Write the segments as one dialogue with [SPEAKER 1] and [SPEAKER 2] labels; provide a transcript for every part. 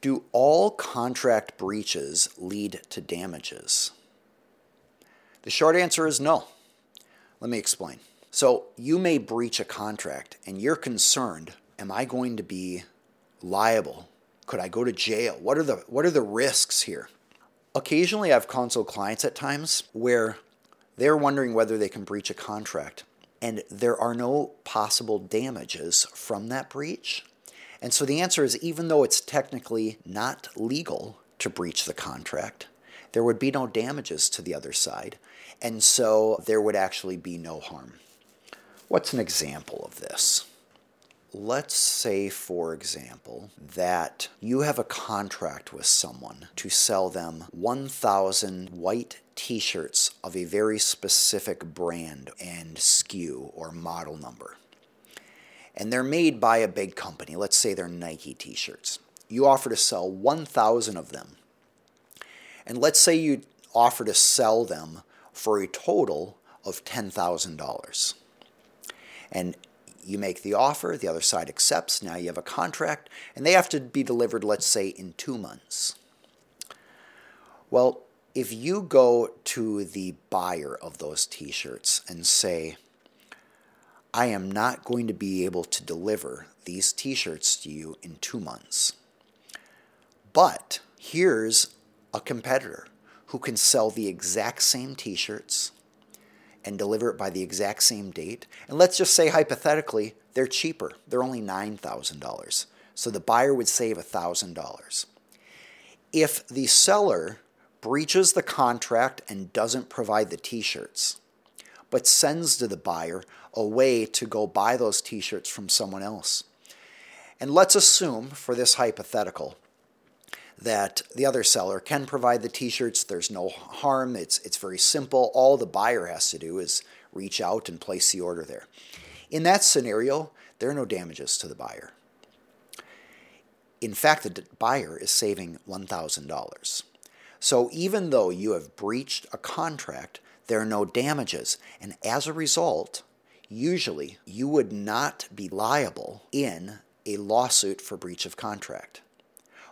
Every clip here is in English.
[SPEAKER 1] Do all contract breaches lead to damages? The short answer is no. Let me explain. So, you may breach a contract and you're concerned am I going to be liable? Could I go to jail? What are the, what are the risks here? Occasionally, I've counseled clients at times where they're wondering whether they can breach a contract and there are no possible damages from that breach. And so the answer is even though it's technically not legal to breach the contract, there would be no damages to the other side. And so there would actually be no harm. What's an example of this? Let's say, for example, that you have a contract with someone to sell them 1,000 white t shirts of a very specific brand and SKU or model number. And they're made by a big company. Let's say they're Nike t shirts. You offer to sell 1,000 of them. And let's say you offer to sell them for a total of $10,000. And you make the offer, the other side accepts, now you have a contract, and they have to be delivered, let's say, in two months. Well, if you go to the buyer of those t shirts and say, I am not going to be able to deliver these t shirts to you in two months, but here's a competitor who can sell the exact same t shirts and deliver it by the exact same date. And let's just say hypothetically, they're cheaper. They're only $9,000. So the buyer would save $1,000. If the seller breaches the contract and doesn't provide the t shirts, but sends to the buyer a way to go buy those t shirts from someone else. And let's assume, for this hypothetical, that the other seller can provide the t-shirts. There's no harm. It's it's very simple. All the buyer has to do is reach out and place the order there. In that scenario, there are no damages to the buyer. In fact, the buyer is saving $1,000. So even though you have breached a contract, there are no damages. And as a result, usually you would not be liable in a lawsuit for breach of contract.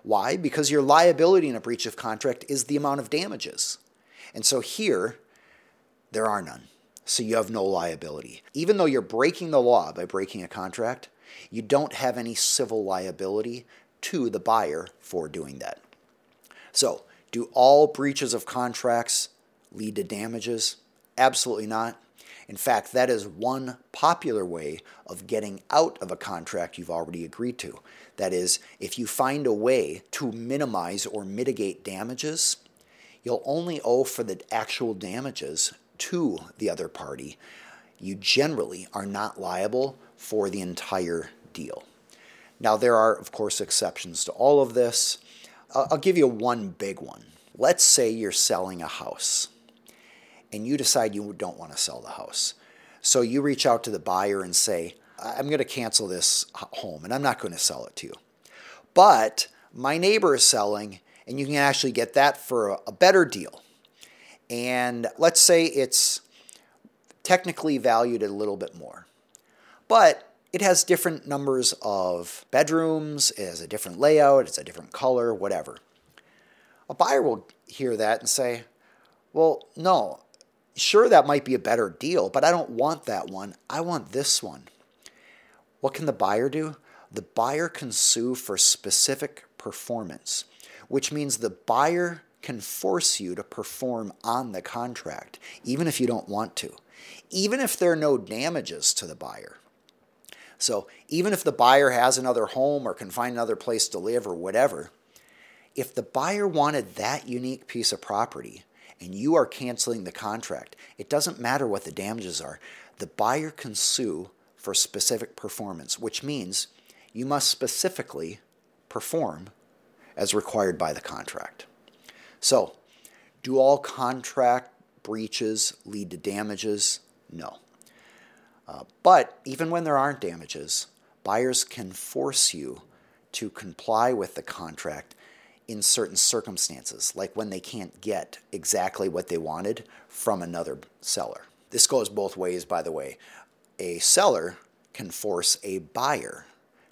[SPEAKER 1] Why? Because your liability in a breach of contract is the amount of damages. And so here, there are none. So you have no liability. Even though you're breaking the law by breaking a contract, you don't have any civil liability to the buyer for doing that. So, do all breaches of contracts lead to damages? Absolutely not. In fact, that is one popular way of getting out of a contract you've already agreed to. That is, if you find a way to minimize or mitigate damages, you'll only owe for the actual damages to the other party. You generally are not liable for the entire deal. Now, there are, of course, exceptions to all of this. Uh, I'll give you one big one. Let's say you're selling a house and you decide you don't want to sell the house. So you reach out to the buyer and say, I'm going to cancel this home and I'm not going to sell it to you. But my neighbor is selling and you can actually get that for a better deal. And let's say it's technically valued a little bit more. But it has different numbers of bedrooms, it has a different layout, it's a different color, whatever. A buyer will hear that and say, Well, no, Sure, that might be a better deal, but I don't want that one. I want this one. What can the buyer do? The buyer can sue for specific performance, which means the buyer can force you to perform on the contract, even if you don't want to, even if there are no damages to the buyer. So, even if the buyer has another home or can find another place to live or whatever, if the buyer wanted that unique piece of property, and you are canceling the contract, it doesn't matter what the damages are. The buyer can sue for specific performance, which means you must specifically perform as required by the contract. So, do all contract breaches lead to damages? No. Uh, but even when there aren't damages, buyers can force you to comply with the contract in certain circumstances, like when they can't get exactly what they wanted from another seller. This goes both ways, by the way. A seller can force a buyer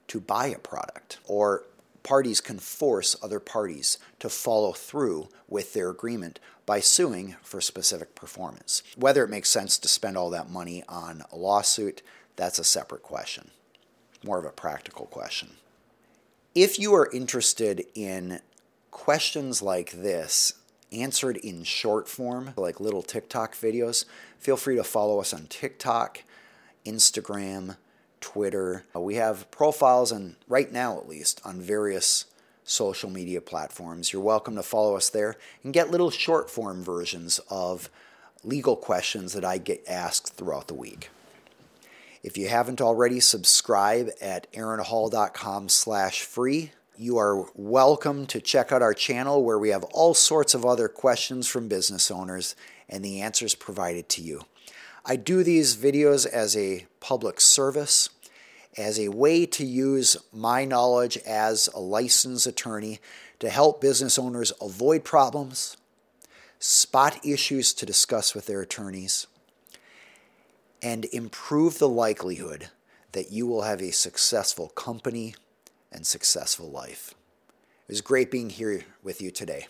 [SPEAKER 1] to buy a product, or parties can force other parties to follow through with their agreement by suing for specific performance. Whether it makes sense to spend all that money on a lawsuit, that's a separate question, more of a practical question. If you are interested in questions like this answered in short form, like little TikTok videos, feel free to follow us on TikTok, Instagram, Twitter. Uh, we have profiles, and right now at least, on various social media platforms. You're welcome to follow us there and get little short form versions of legal questions that I get asked throughout the week. If you haven't already, subscribe at aaronhall.com slash free. You are welcome to check out our channel where we have all sorts of other questions from business owners and the answers provided to you. I do these videos as a public service as a way to use my knowledge as a licensed attorney to help business owners avoid problems, spot issues to discuss with their attorneys, and improve the likelihood that you will have a successful company and successful life. It was great being here with you today.